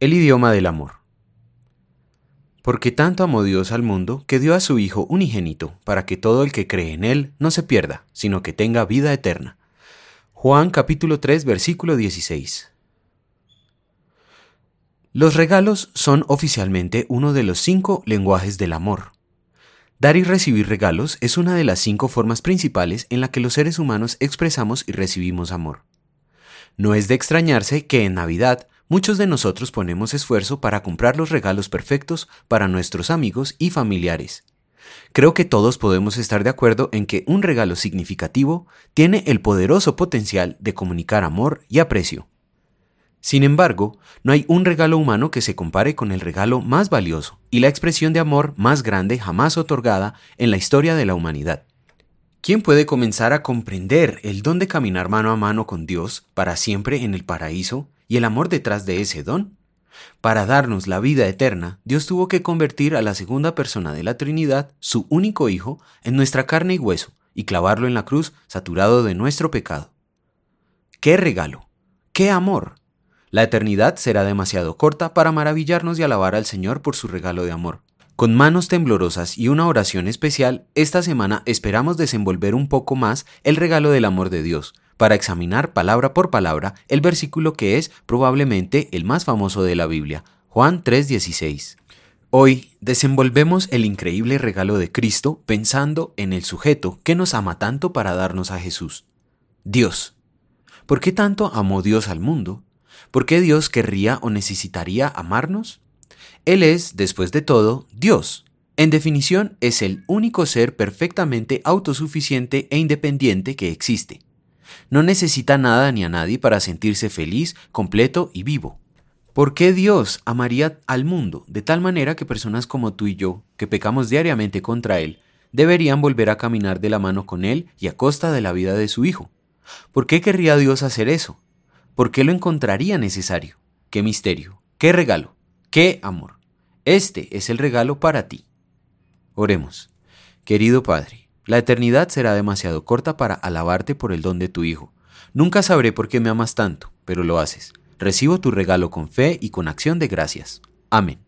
El idioma del amor. Porque tanto amó Dios al mundo que dio a su Hijo unigénito, para que todo el que cree en Él no se pierda, sino que tenga vida eterna. Juan capítulo 3 versículo 16. Los regalos son oficialmente uno de los cinco lenguajes del amor. Dar y recibir regalos es una de las cinco formas principales en la que los seres humanos expresamos y recibimos amor. No es de extrañarse que en Navidad Muchos de nosotros ponemos esfuerzo para comprar los regalos perfectos para nuestros amigos y familiares. Creo que todos podemos estar de acuerdo en que un regalo significativo tiene el poderoso potencial de comunicar amor y aprecio. Sin embargo, no hay un regalo humano que se compare con el regalo más valioso y la expresión de amor más grande jamás otorgada en la historia de la humanidad. ¿Quién puede comenzar a comprender el don de caminar mano a mano con Dios para siempre en el paraíso y el amor detrás de ese don. Para darnos la vida eterna, Dios tuvo que convertir a la segunda persona de la Trinidad, su único Hijo, en nuestra carne y hueso, y clavarlo en la cruz saturado de nuestro pecado. ¡Qué regalo! ¡Qué amor! La eternidad será demasiado corta para maravillarnos y alabar al Señor por su regalo de amor. Con manos temblorosas y una oración especial, esta semana esperamos desenvolver un poco más el regalo del amor de Dios, para examinar palabra por palabra el versículo que es probablemente el más famoso de la Biblia, Juan 3:16. Hoy desenvolvemos el increíble regalo de Cristo pensando en el sujeto que nos ama tanto para darnos a Jesús, Dios. ¿Por qué tanto amó Dios al mundo? ¿Por qué Dios querría o necesitaría amarnos? Él es, después de todo, Dios. En definición, es el único ser perfectamente autosuficiente e independiente que existe. No necesita nada ni a nadie para sentirse feliz, completo y vivo. ¿Por qué Dios amaría al mundo de tal manera que personas como tú y yo, que pecamos diariamente contra Él, deberían volver a caminar de la mano con Él y a costa de la vida de su Hijo? ¿Por qué querría Dios hacer eso? ¿Por qué lo encontraría necesario? ¡Qué misterio! ¡Qué regalo! ¡Qué amor! Este es el regalo para ti. Oremos. Querido Padre, la eternidad será demasiado corta para alabarte por el don de tu Hijo. Nunca sabré por qué me amas tanto, pero lo haces. Recibo tu regalo con fe y con acción de gracias. Amén.